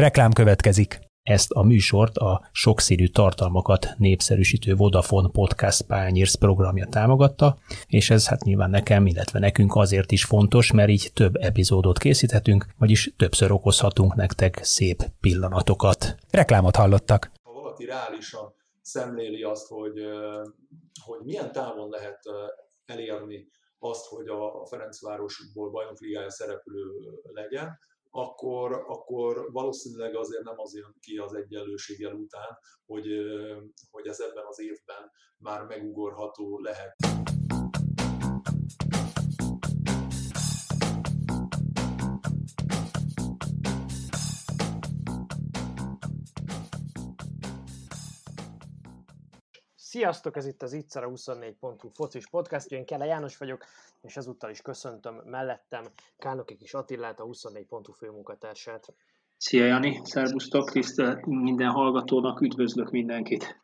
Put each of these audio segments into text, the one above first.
Reklám következik. Ezt a műsort a sokszínű tartalmakat népszerűsítő Vodafone Podcast Pányérsz programja támogatta, és ez hát nyilván nekem, illetve nekünk azért is fontos, mert így több epizódot készíthetünk, vagyis többször okozhatunk nektek szép pillanatokat. Reklámot hallottak. Ha valaki reálisan szemléli azt, hogy, hogy milyen távon lehet elérni azt, hogy a Ferencvárosból bajnokligája szereplő legyen, akkor, akkor valószínűleg azért nem az jön ki az egyenlőséggel után, hogy, hogy ez ebben az évben már megugorható lehet. Sziasztok, ez itt az Ittszer a 24.hu focis podcast, én Kele János vagyok, és ezúttal is köszöntöm mellettem Kálnoki kis Attillát, a 24.hu főmunkatársát. Szia Jani, szervusztok, tisztelt minden hallgatónak, üdvözlök mindenkit.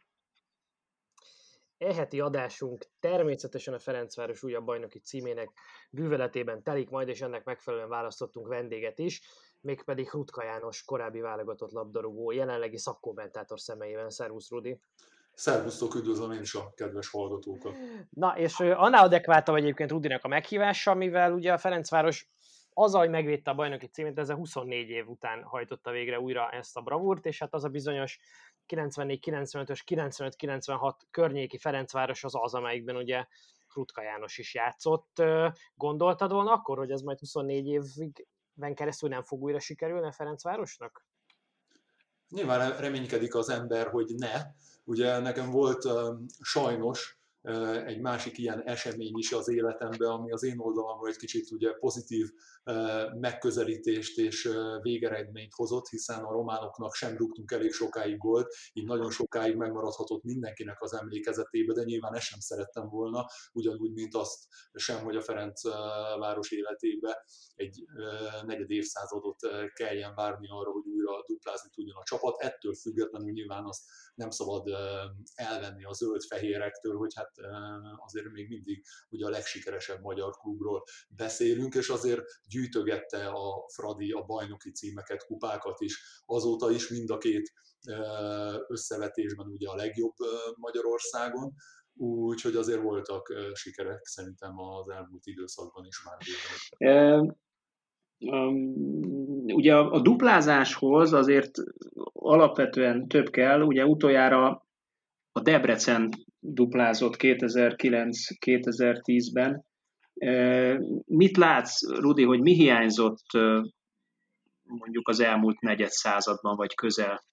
Eheti adásunk természetesen a Ferencváros újabb bajnoki címének bűveletében telik majd, és ennek megfelelően választottunk vendéget is, mégpedig Rutka János, korábbi válogatott labdarúgó, jelenlegi szakkommentátor személyében. Szervusz, Rudi! Szervusztok, üdvözlöm én is a kedves hallgatókat. Na, és annál adekváltabb egyébként Rudinak a meghívása, mivel ugye a Ferencváros azzal, hogy megvédte a bajnoki címét, ezzel 24 év után hajtotta végre újra ezt a bravúrt, és hát az a bizonyos 94-95-ös, 95-96 környéki Ferencváros az az, amelyikben ugye Rutka János is játszott. Gondoltad volna akkor, hogy ez majd 24 évben keresztül nem fog újra sikerülni a Ferencvárosnak? Nyilván reménykedik az ember, hogy ne, Ugye nekem volt sajnos egy másik ilyen esemény is az életemben, ami az én oldalamról egy kicsit ugye pozitív megközelítést és végeredményt hozott, hiszen a románoknak sem rúgtunk elég sokáig gólt, így nagyon sokáig megmaradhatott mindenkinek az emlékezetébe, de nyilván ezt sem szerettem volna, ugyanúgy, mint azt sem, hogy a Ferenc város életébe egy negyed évszázadot kelljen várni arra, hogy újra duplázni tudjon a csapat. Ettől függetlenül nyilván azt nem szabad elvenni a zöld-fehérektől, hogy hát azért még mindig ugye a legsikeresebb magyar klubról beszélünk, és azért gyűjtögette a Fradi a bajnoki címeket, kupákat is, azóta is mind a két összevetésben ugye a legjobb Magyarországon, úgyhogy azért voltak sikerek szerintem az elmúlt időszakban is már. Ugye a, a duplázáshoz azért alapvetően több kell, ugye utoljára a Debrecen duplázott 2009-2010-ben. Mit látsz, Rudi, hogy mi hiányzott mondjuk az elmúlt negyed században, vagy közel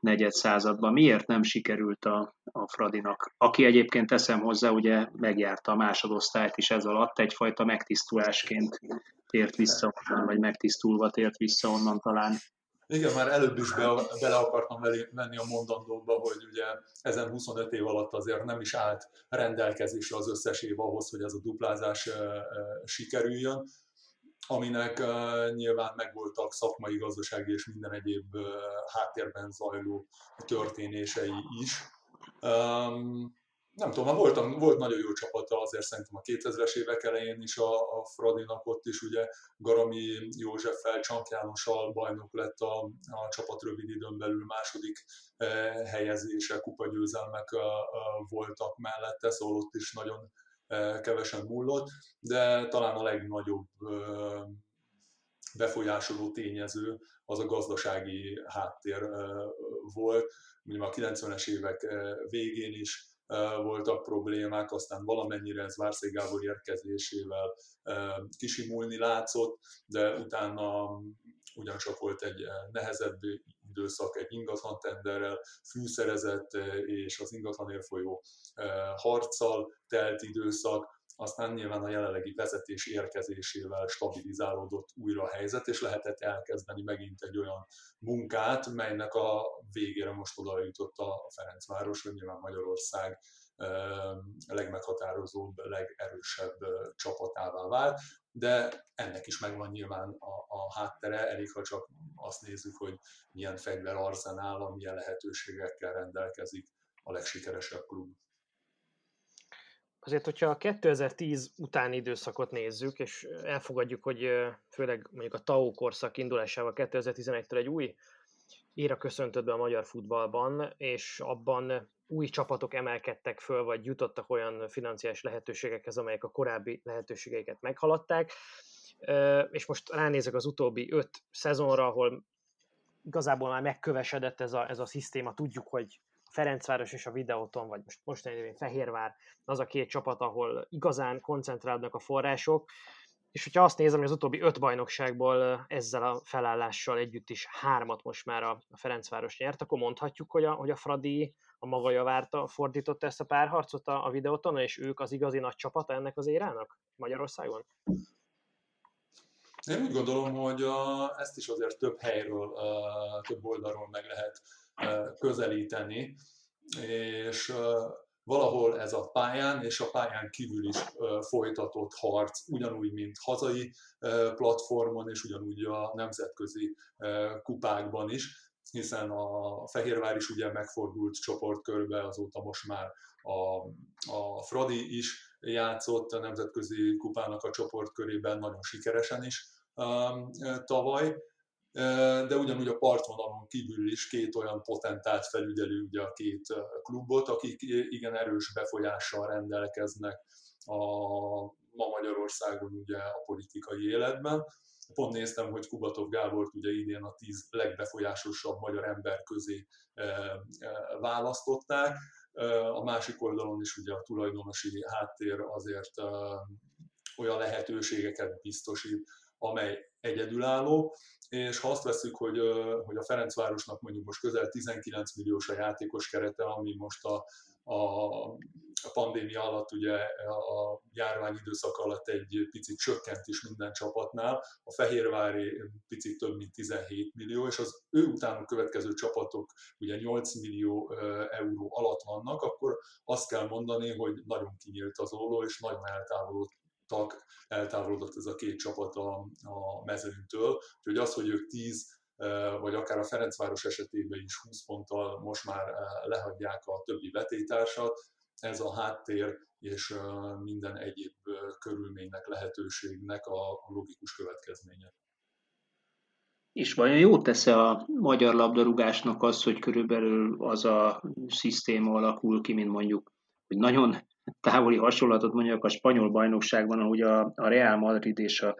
negyed században? Miért nem sikerült a, a Fradinak? Aki egyébként teszem hozzá, ugye megjárta a másodosztályt is ez alatt, egyfajta megtisztulásként tért vissza vagy megtisztulva tért vissza onnan talán. Igen, már előbb is be, bele akartam menni a mondandóba, hogy ugye ezen 25 év alatt azért nem is állt rendelkezésre az összes év ahhoz, hogy ez a duplázás sikerüljön, aminek nyilván megvoltak szakmai, gazdasági és minden egyéb háttérben zajló történései is nem tudom, volt, volt nagyon jó csapata azért szerintem a 2000-es évek elején is a, a Fradinak ott is ugye Garami Józseffel, Csank Jánossal bajnok lett a, a csapat rövid időn belül második eh, helyezése, kupagyőzelmek eh, voltak mellette, szóval ott is nagyon eh, kevesen múlott, de talán a legnagyobb eh, befolyásoló tényező az a gazdasági háttér eh, volt. Ugye a 90-es évek eh, végén is voltak problémák, aztán valamennyire ez Várszék Gábor érkezésével kisimulni látszott, de utána ugyancsak volt egy nehezebb időszak, egy ingatlan tenderrel, fűszerezett és az ingatlanért folyó harccal telt időszak, aztán nyilván a jelenlegi vezetés érkezésével stabilizálódott újra a helyzet, és lehetett elkezdeni megint egy olyan munkát, melynek a végére most oda jutott a Ferencváros, hogy nyilván Magyarország a legmeghatározóbb, legerősebb csapatává vált, de ennek is megvan nyilván a, a háttere, elég ha csak azt nézzük, hogy milyen fegyver arzenál, milyen lehetőségekkel rendelkezik a legsikeresebb klub. Azért, hogyha a 2010 utáni időszakot nézzük, és elfogadjuk, hogy főleg mondjuk a TAO korszak indulásával 2011-től egy új éra köszöntött be a magyar futballban, és abban új csapatok emelkedtek föl, vagy jutottak olyan financiális lehetőségekhez, amelyek a korábbi lehetőségeiket meghaladták. És most ránézek az utóbbi öt szezonra, ahol igazából már megkövesedett ez a, ez a szisztéma. Tudjuk, hogy a Ferencváros és a Videóton, vagy most, most Fehérvár, az a két csapat, ahol igazán koncentrálnak a források, és hogyha azt nézem, hogy az utóbbi öt bajnokságból ezzel a felállással együtt is hármat most már a Ferencváros nyert, akkor mondhatjuk, hogy a, hogy a Fradi a maga javárta fordította ezt a párharcot a, a videóton, és ők az igazi nagy csapata ennek az érának Magyarországon? Én úgy gondolom, hogy a, ezt is azért több helyről, több oldalról meg lehet közelíteni, és valahol ez a pályán és a pályán kívül is folytatott harc, ugyanúgy, mint hazai platformon, és ugyanúgy a nemzetközi kupákban is, hiszen a Fehérvár is ugye megfordult csoportkörbe, azóta most már a, a Fradi is játszott a nemzetközi kupának a csoportkörében nagyon sikeresen is um, tavaly, de ugyanúgy a partvonalon kívül is két olyan potentált felügyelő ugye a két klubot, akik igen erős befolyással rendelkeznek a ma Magyarországon ugye a politikai életben. Pont néztem, hogy Kubatov Gábort ugye idén a tíz legbefolyásosabb magyar ember közé választották. A másik oldalon is ugye a tulajdonosi háttér azért olyan lehetőségeket biztosít, amely egyedülálló, és ha azt veszük, hogy, hogy a Ferencvárosnak mondjuk most közel 19 milliós a játékos kerete, ami most a, a, a pandémia alatt, ugye a járvány időszak alatt egy picit csökkent is minden csapatnál, a Fehérvári picit több mint 17 millió, és az ő utánuk következő csapatok ugye 8 millió euró alatt vannak, akkor azt kell mondani, hogy nagyon kinyílt az olló, és nagyon eltávolodtak, eltávolodott ez a két csapat a, a mezőnytől. Úgyhogy az, hogy ők 10 vagy akár a Ferencváros esetében is 20 ponttal most már lehagyják a többi vetétársat, ez a háttér és minden egyéb körülménynek, lehetőségnek a logikus következménye. És vajon jót tesz a magyar labdarúgásnak az, hogy körülbelül az a szisztéma alakul ki, mint mondjuk, hogy nagyon távoli hasonlatot mondjak a spanyol bajnokságban, ahogy a, a Real Madrid és a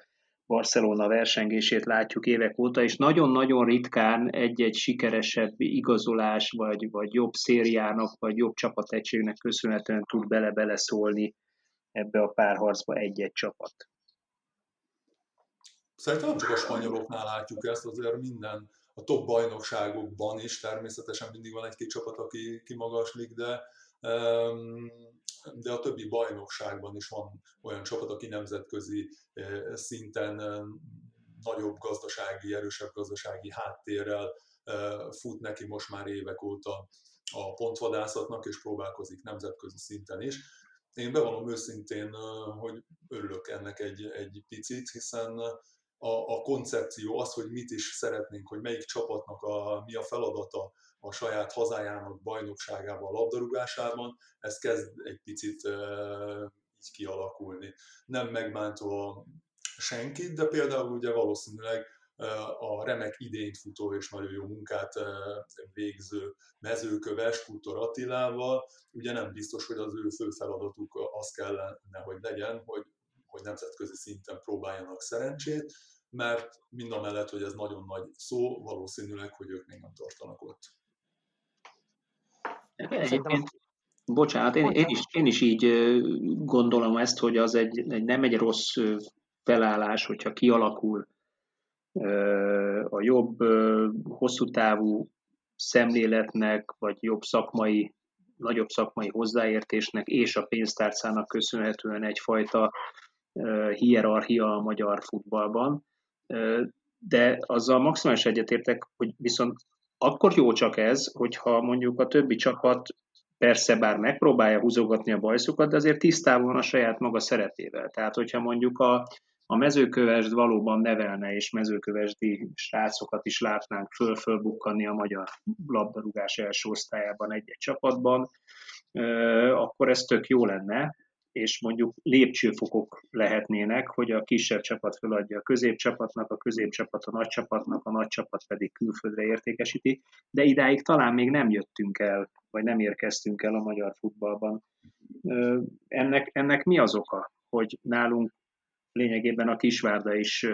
Barcelona versengését látjuk évek óta, és nagyon-nagyon ritkán egy-egy sikeresebb igazolás, vagy, vagy jobb szériának, vagy jobb csapategységnek köszönhetően tud bele-bele szólni ebbe a párharcba egy-egy csapat. Szerintem nem csak a spanyoloknál látjuk ezt, azért minden a top bajnokságokban is természetesen mindig van egy-két csapat, aki kimagaslik, de de a többi bajnokságban is van olyan csapat, aki nemzetközi eh, szinten eh, nagyobb gazdasági, erősebb gazdasági háttérrel eh, fut neki most már évek óta a pontvadászatnak, és próbálkozik nemzetközi szinten is. Én bevallom őszintén, hogy örülök ennek egy, egy picit, hiszen a, a koncepció, az, hogy mit is szeretnénk, hogy melyik csapatnak a, mi a feladata, a saját hazájának bajnokságában, a labdarúgásában, ez kezd egy picit így kialakulni. Nem megbántva senkit, de például ugye valószínűleg a remek idényt futó és nagyon jó munkát végző mezőköves Kultor Attilával, ugye nem biztos, hogy az ő fő feladatuk az kellene, hogy legyen, hogy, hogy nemzetközi szinten próbáljanak szerencsét, mert mind a mellett, hogy ez nagyon nagy szó, valószínűleg, hogy ők még nem tartanak ott. Egyébként, bocsánat, én, én, is, én is így gondolom ezt, hogy az egy, egy nem egy rossz felállás, hogyha kialakul a jobb, hosszú távú szemléletnek, vagy jobb szakmai, nagyobb szakmai hozzáértésnek és a pénztárcának köszönhetően egyfajta hierarchia a magyar futballban. De azzal maximális egyetértek, hogy viszont akkor jó csak ez, hogyha mondjuk a többi csapat persze bár megpróbálja húzogatni a bajszokat, de azért tisztában a saját maga szerepével. Tehát, hogyha mondjuk a, a mezőkövesd valóban nevelne, és mezőkövesdi srácokat is látnánk föl-fölbukkanni a magyar labdarúgás első osztályában egy-egy csapatban, akkor ez tök jó lenne, és mondjuk lépcsőfokok lehetnének, hogy a kisebb csapat feladja a középcsapatnak, a középcsapat a nagy csapatnak, a nagy csapat pedig külföldre értékesíti, de idáig talán még nem jöttünk el, vagy nem érkeztünk el a magyar futballban. Ennek, ennek mi az oka, hogy nálunk lényegében a Kisvárda is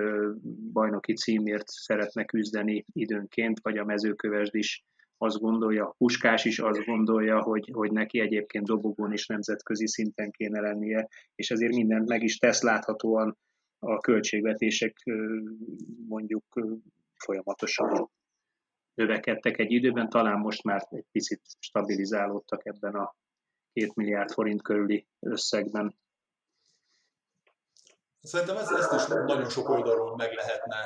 bajnoki címért szeretne küzdeni időnként, vagy a mezőkövesd is azt gondolja, Puskás is azt gondolja, hogy, hogy neki egyébként dobogón is nemzetközi szinten kéne lennie, és ezért mindent meg is tesz láthatóan a költségvetések mondjuk folyamatosan növekedtek egy időben, talán most már egy picit stabilizálódtak ebben a két milliárd forint körüli összegben. Szerintem ezt, ezt is nagyon sok oldalról meg lehetne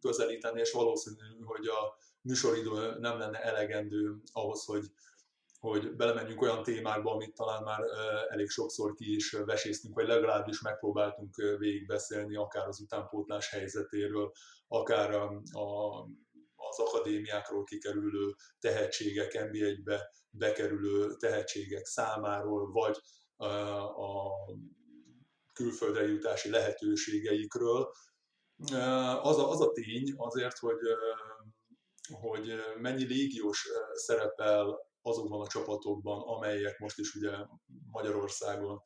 közelíteni, és valószínű, hogy a műsoridő nem lenne elegendő ahhoz, hogy, hogy belemenjünk olyan témákba, amit talán már elég sokszor ki is veséztünk, vagy legalábbis megpróbáltunk végigbeszélni, akár az utánpótlás helyzetéről, akár a, a, az akadémiákról kikerülő tehetségek, NB1-be bekerülő tehetségek számáról, vagy a külföldre jutási lehetőségeikről. Az a, az a tény azért, hogy hogy mennyi légiós szerepel azokban a csapatokban, amelyek most is ugye Magyarországon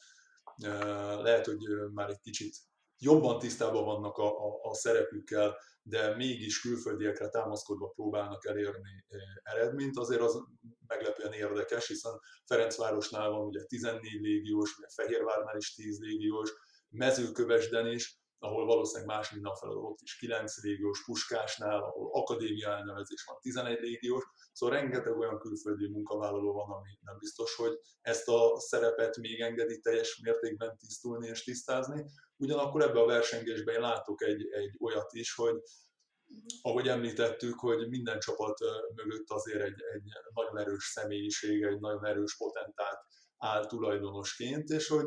lehet, hogy már egy kicsit jobban tisztában vannak a, a, a szerepükkel, de mégis külföldiekre támaszkodva próbálnak elérni eredményt, azért az meglepően érdekes, hiszen Ferencvárosnál van ugye 14 légiós, ugye Fehérvárnál is 10 légiós, Mezőkövesden is, ahol valószínűleg más minden feladat, ott is 9 légiós puskásnál, ahol akadémia elnevezés van 11 légiós, szóval rengeteg olyan külföldi munkavállaló van, ami nem biztos, hogy ezt a szerepet még engedi teljes mértékben tisztulni és tisztázni. Ugyanakkor ebbe a versengésben én látok egy, egy olyat is, hogy ahogy említettük, hogy minden csapat mögött azért egy, egy nagyon erős személyiség, egy nagyon erős potentát áll tulajdonosként, és hogy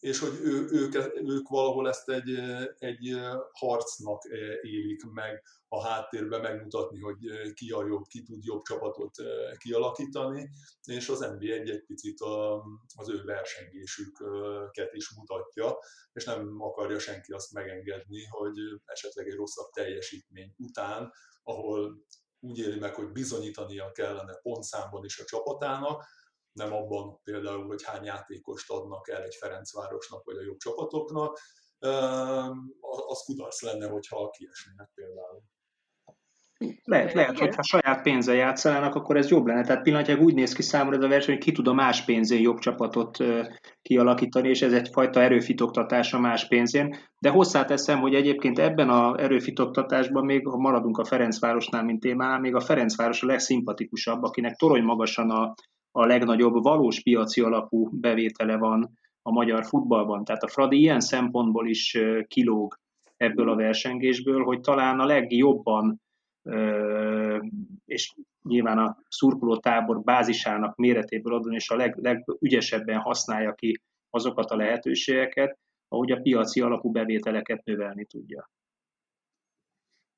és hogy ő, ők, ők valahol ezt egy, egy harcnak élik meg a háttérben megmutatni, hogy ki a jobb, ki tud jobb csapatot kialakítani, és az NBA egy, egy picit a, az ő versengésüket is mutatja, és nem akarja senki azt megengedni, hogy esetleg egy rosszabb teljesítmény után, ahol úgy éli meg, hogy bizonyítania kellene pontszámban is a csapatának, nem abban például, hogy hány játékost adnak el egy Ferencvárosnak vagy a jobb csapatoknak, az kudarc lenne, hogyha kiesnének például. Lehet, lehet, hogy ha saját pénzzel játszanának, akkor ez jobb lenne. Tehát pillanatnyilag úgy néz ki számomra ez a verseny, hogy ki tud a más pénzén jobb csapatot kialakítani, és ez egyfajta erőfitoktatás a más pénzén. De hozzáteszem, hogy egyébként ebben az erőfitoktatásban még, ha maradunk a Ferencvárosnál, mint témánál, még a Ferencváros a legszimpatikusabb, akinek torony magasan a a legnagyobb valós piaci alapú bevétele van a magyar futballban. Tehát a Fradi ilyen szempontból is kilóg ebből a versengésből, hogy talán a legjobban, és nyilván a szurkoló tábor bázisának méretéből adon, és a leg, legügyesebben használja ki azokat a lehetőségeket, ahogy a piaci alapú bevételeket növelni tudja.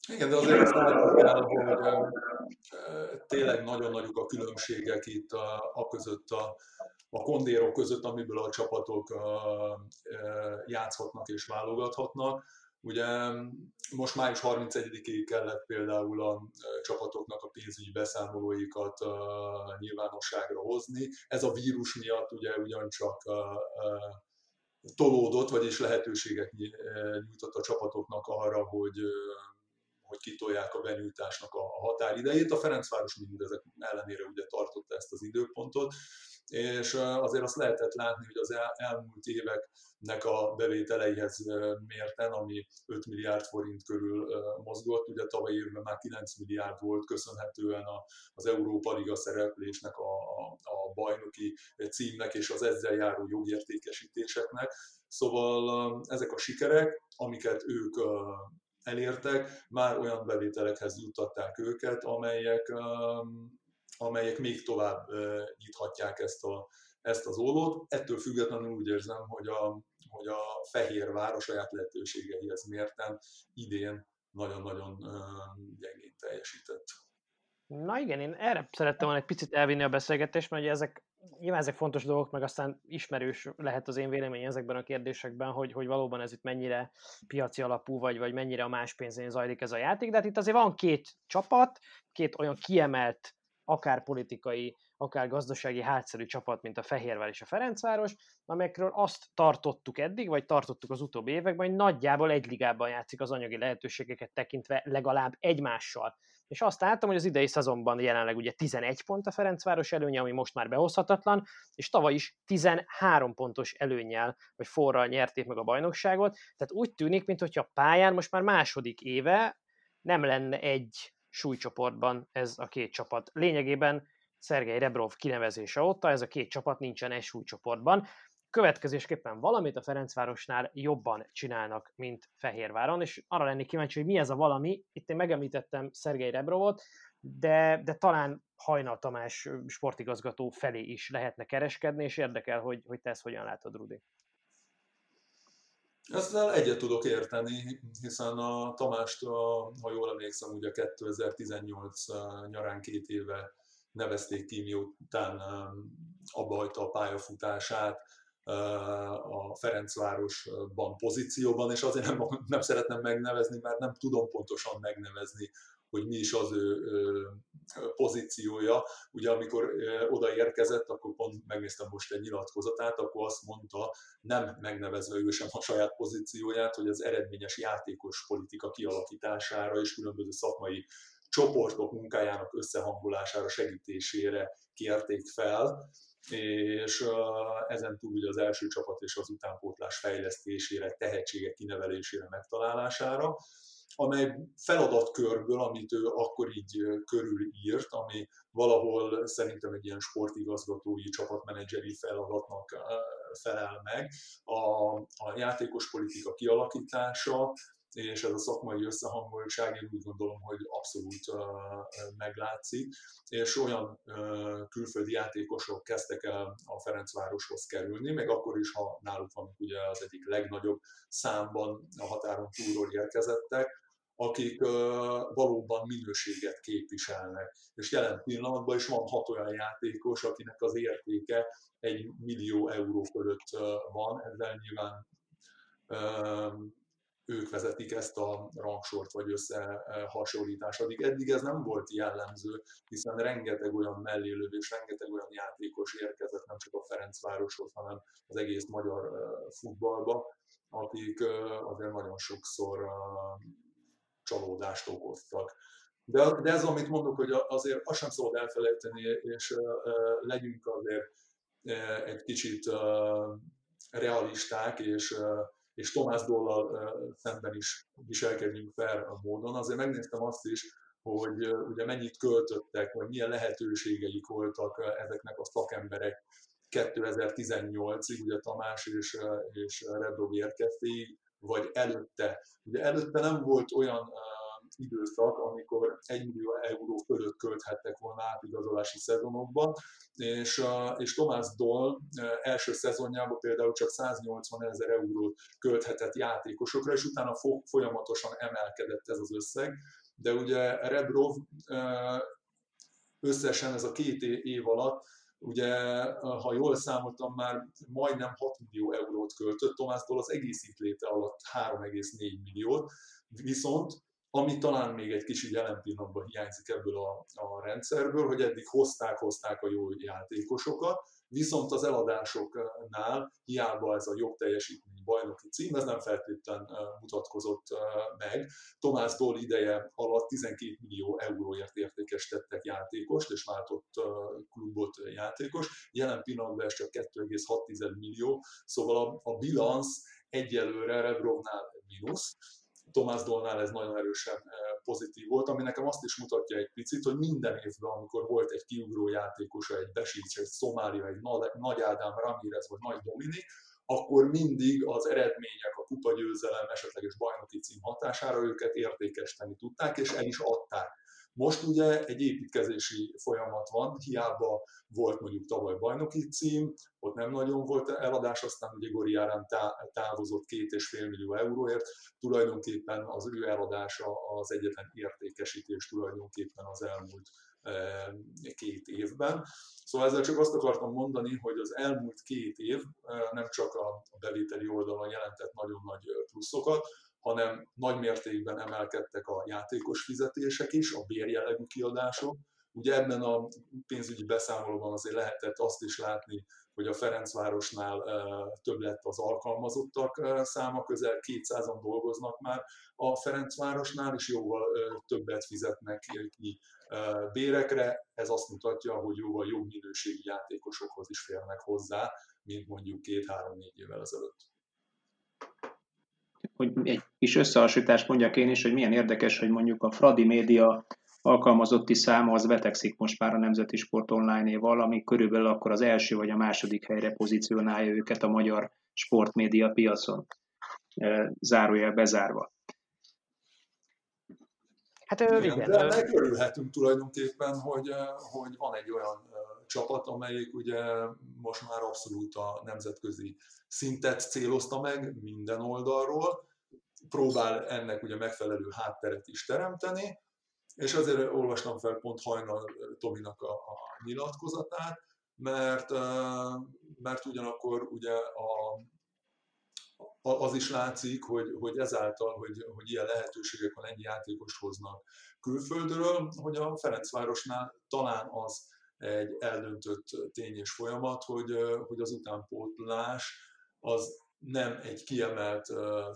Igen, de azért azt látni kell, hogy tényleg nagyon nagyok a különbségek itt a, a között, a, a kondérok között, amiből a csapatok játszhatnak és válogathatnak. Ugye most május 31-ig kellett például a csapatoknak a pénzügyi beszámolóikat nyilvánosságra hozni. Ez a vírus miatt ugye ugyancsak tolódott, vagyis lehetőséget nyújtott a csapatoknak arra, hogy hogy kitolják a benyújtásnak a határidejét. A Ferencváros mindezek ellenére ugye tartotta ezt az időpontot, és azért azt lehetett látni, hogy az elmúlt éveknek a bevételeihez mérten, ami 5 milliárd forint körül mozgott, ugye tavaly évben már 9 milliárd volt köszönhetően az Európa Liga szereplésnek, a, a bajnoki címnek és az ezzel járó jogértékesítéseknek. Szóval ezek a sikerek, amiket ők elértek, már olyan bevételekhez juttatták őket, amelyek, amelyek még tovább nyithatják ezt, a, ezt az ollót. Ettől függetlenül úgy érzem, hogy a, hogy a Fehérvár a saját lehetőségeihez mérten idén nagyon-nagyon gyengén teljesített. Na igen, én erre szerettem volna egy picit elvinni a beszélgetést, mert ugye ezek, nyilván ezek fontos dolgok, meg aztán ismerős lehet az én vélemény ezekben a kérdésekben, hogy, hogy valóban ez itt mennyire piaci alapú, vagy, vagy mennyire a más pénzén zajlik ez a játék, de hát itt azért van két csapat, két olyan kiemelt, akár politikai, akár gazdasági hátszerű csapat, mint a Fehérvár és a Ferencváros, amelyekről azt tartottuk eddig, vagy tartottuk az utóbbi években, hogy nagyjából egy ligában játszik az anyagi lehetőségeket tekintve legalább egymással. És azt láttam, hogy az idei szezonban jelenleg ugye 11 pont a Ferencváros előnye, ami most már behozhatatlan, és tavaly is 13 pontos előnyel, vagy forral nyerték meg a bajnokságot, tehát úgy tűnik, mintha a pályán most már második éve nem lenne egy súlycsoportban ez a két csapat. Lényegében Szergei Rebrov kinevezése óta ez a két csapat nincsen egy súlycsoportban. Következésképpen valamit a Ferencvárosnál jobban csinálnak, mint Fehérváron, és arra lennék kíváncsi, hogy mi ez a valami. Itt én megemlítettem Szergei Rebrovot, de, de talán Hajnal Tamás sportigazgató felé is lehetne kereskedni, és érdekel, hogy, hogy te ezt hogyan látod, Rudi. Ezzel egyet tudok érteni, hiszen a Tamást, ha jól emlékszem, ugye 2018 nyarán két éve nevezték ki, miután abba hagyta a pályafutását a Ferencvárosban pozícióban, és azért nem, nem szeretném megnevezni, mert nem tudom pontosan megnevezni, hogy mi is az ő, pozíciója. Ugye amikor odaérkezett, akkor pont megnéztem most egy nyilatkozatát, akkor azt mondta, nem megnevezve ő sem a saját pozícióját, hogy az eredményes játékos politika kialakítására és különböző szakmai csoportok munkájának összehangolására, segítésére kérték fel, és ezen túl ugye az első csapat és az utánpótlás fejlesztésére, tehetségek kinevelésére, megtalálására, amely feladatkörből, amit ő akkor így körülírt, ami valahol szerintem egy ilyen sportigazgatói, csapatmenedzseri feladatnak felel meg, a, a játékos politika kialakítása, és ez a szakmai összehangoltság én úgy gondolom, hogy abszolút meglátszik, és olyan külföldi játékosok kezdtek el a Ferencvároshoz kerülni, még akkor is, ha náluk van ugye az egyik legnagyobb számban a határon túlról érkezettek, akik valóban minőséget képviselnek. És jelen pillanatban is van hat olyan játékos, akinek az értéke egy millió euró fölött van, ezzel nyilván ők vezetik ezt a rangsort vagy összehasonlítást. Addig eddig ez nem volt jellemző, hiszen rengeteg olyan mellélövés, rengeteg olyan játékos érkezett nem csak a Ferencvároshoz, hanem az egész magyar futballba, akik azért nagyon sokszor csalódást okoztak. De, de ez, amit mondok, hogy azért azt sem szabad elfelejteni, és legyünk azért egy kicsit realisták, és és Tomás Dollal szemben is viselkedjünk fel a módon. Azért megnéztem azt is, hogy ugye mennyit költöttek, vagy milyen lehetőségeik voltak ezeknek a szakemberek 2018-ig, ugye Tamás és, és Redrov érkeztéig, vagy előtte. Ugye előtte nem volt olyan időszak, amikor 1 millió euró fölött költhettek volna átigazolási szezonokban, és, és Tomás Doll első szezonjában például csak 180 ezer eurót költhetett játékosokra, és utána folyamatosan emelkedett ez az összeg, de ugye Rebrov összesen ez a két év alatt Ugye, ha jól számoltam, már majdnem 6 millió eurót költött Tomásztól az egész itt léte alatt 3,4 milliót, viszont ami talán még egy kicsit jelen pillanatban hiányzik ebből a, a rendszerből, hogy eddig hozták, hozták a jó játékosokat, viszont az eladásoknál hiába ez a jobb teljesítmény bajnoki cím, ez nem feltétlen mutatkozott meg. Tomás Doll ideje alatt 12 millió euróért értékesítettek játékost, és váltott klubot játékos. Jelen pillanatban ez csak 2,6 millió, szóval a, a bilansz egyelőre Rebrovnál mínusz, Tomás Dolnál ez nagyon erősen eh, pozitív volt, ami nekem azt is mutatja egy picit, hogy minden évben, amikor volt egy kiugró játékosa, egy Besics, egy Szomália, egy Nagy Ádám Ramirez vagy Nagy Dominik, akkor mindig az eredmények, a kupagyőzelem, esetleges bajnoki cím hatására őket értékesíteni tudták, és el is adták. Most ugye egy építkezési folyamat van, hiába volt mondjuk tavaly bajnoki cím, ott nem nagyon volt eladás, aztán ugye Gori Árán távozott két és fél millió euróért, tulajdonképpen az ő eladása az egyetlen értékesítés tulajdonképpen az elmúlt két évben. Szóval ezzel csak azt akartam mondani, hogy az elmúlt két év nem csak a bevételi oldalon jelentett nagyon nagy pluszokat, hanem nagy mértékben emelkedtek a játékos fizetések is, a bérjellegű kiadások. Ugye ebben a pénzügyi beszámolóban azért lehetett azt is látni, hogy a Ferencvárosnál több lett az alkalmazottak száma, közel 200-an dolgoznak már a Ferencvárosnál, és jóval többet fizetnek ki bérekre. Ez azt mutatja, hogy jóval jobb minőségű játékosokhoz is férnek hozzá, mint mondjuk két-három-négy évvel ezelőtt. Hogy egy kis összehasonlítást mondjak én is, hogy milyen érdekes, hogy mondjuk a Fradi Média alkalmazotti száma az vetekszik most már a Nemzeti Sport Online-éval, ami körülbelül akkor az első vagy a második helyre pozícionálja őket a magyar sportmédia piacon. Zárójel bezárva. Hát igen, igen. De ennek örülhetünk tulajdonképpen, hogy, hogy van egy olyan csapat, amelyik ugye most már abszolút a nemzetközi szintet célozta meg minden oldalról, próbál ennek ugye megfelelő hátteret is teremteni, és azért olvastam fel pont hajnal Tominak a, a nyilatkozatát, mert, mert ugyanakkor ugye a, az is látszik, hogy, hogy ezáltal, hogy, hogy ilyen lehetőségek van, ennyi játékos hoznak külföldről, hogy a Ferencvárosnál talán az egy eldöntött tény és folyamat, hogy, hogy az utánpótlás az nem egy kiemelt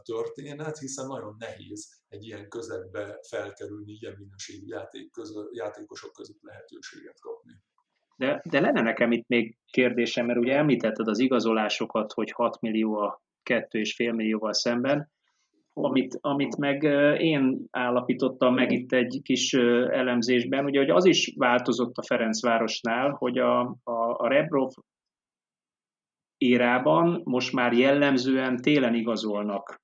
történet, hiszen nagyon nehéz egy ilyen közegbe felkerülni, ilyen minőségű játék közö, játékosok között lehetőséget kapni. De, de lenne nekem itt még kérdésem, mert ugye említetted az igazolásokat, hogy 6 millió a 2,5 millióval szemben, amit, amit meg én állapítottam meg itt egy kis elemzésben, ugye hogy az is változott a Ferencvárosnál, hogy a, a, a Rebrov érában most már jellemzően télen igazolnak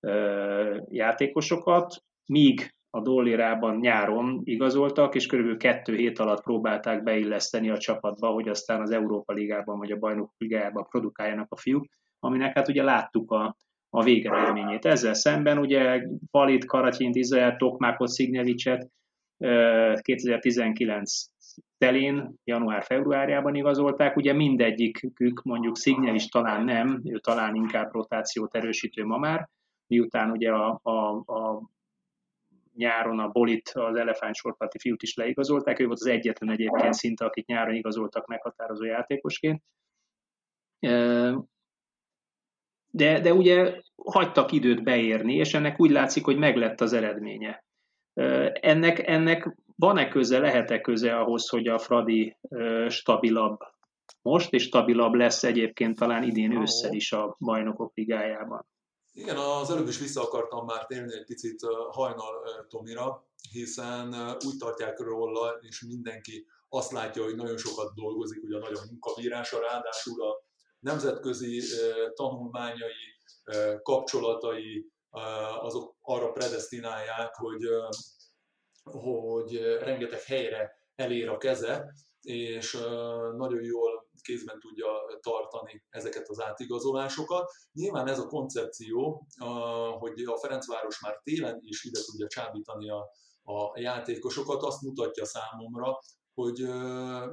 ö, játékosokat, míg a Dollirában nyáron igazoltak, és körülbelül kettő hét alatt próbálták beilleszteni a csapatba, hogy aztán az Európa Ligában vagy a Bajnok Ligájában produkáljanak a fiúk, aminek hát ugye láttuk a, a végeredményét. Ezzel szemben ugye Palit, Karatyint, Izrael, Tokmákot, Szignevicset 2019 telén, január-februárjában igazolták, ugye mindegyikük mondjuk Szignel is talán nem, ő talán inkább rotációt erősítő ma már, miután ugye a, a, a nyáron a Bolit, az elefánt sorparti fiút is leigazolták, ő volt az egyetlen egyébként szinte, akit nyáron igazoltak meghatározó játékosként. De, de ugye hagytak időt beérni, és ennek úgy látszik, hogy meglett az eredménye. Ennek, ennek van-e köze, lehet-e köze ahhoz, hogy a Fradi stabilabb most, és stabilabb lesz egyébként talán idén ősszel is a bajnokok ligájában? Igen, az előbb is vissza akartam már térni egy picit hajnal Tomira, hiszen úgy tartják róla, és mindenki azt látja, hogy nagyon sokat dolgozik, ugye nagyon munkabírása, ráadásul a nemzetközi tanulmányai, kapcsolatai azok arra predestinálják, hogy hogy rengeteg helyre elér a keze, és nagyon jól kézben tudja tartani ezeket az átigazolásokat. Nyilván ez a koncepció, hogy a Ferencváros már télen is ide tudja csábítani a, a játékosokat, azt mutatja számomra, hogy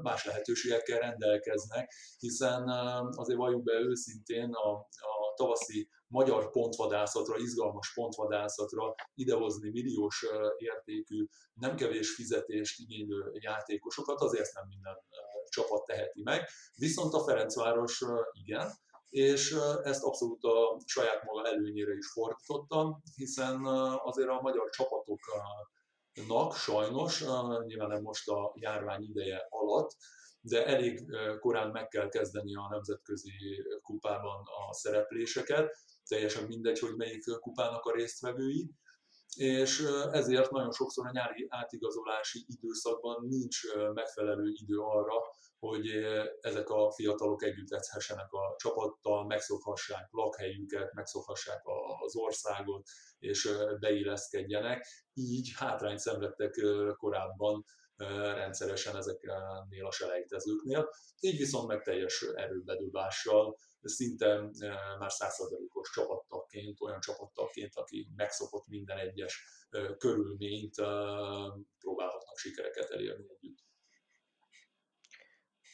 más lehetőségekkel rendelkeznek, hiszen azért valljuk be őszintén a, a tavaszi magyar pontvadászatra, izgalmas pontvadászatra idehozni milliós értékű, nem kevés fizetést igénylő játékosokat, azért nem minden csapat teheti meg. Viszont a Ferencváros igen, és ezt abszolút a saját maga előnyére is fordítottam, hiszen azért a magyar csapatoknak sajnos, nyilván nem most a járvány ideje alatt, de elég korán meg kell kezdeni a nemzetközi kupában a szerepléseket, teljesen mindegy, hogy melyik kupának a résztvevői, és ezért nagyon sokszor a nyári átigazolási időszakban nincs megfelelő idő arra, hogy ezek a fiatalok együtt edzhessenek a csapattal, megszokhassák lakhelyüket, megszokhassák az országot, és beilleszkedjenek. Így hátrányt szenvedtek korábban rendszeresen ezeknél a selejtezőknél. Így viszont meg teljes erőbedobással, szinte már százszerzalékos csapattagként, olyan csapattagként, aki megszokott minden egyes körülményt, próbálhatnak sikereket elérni együtt.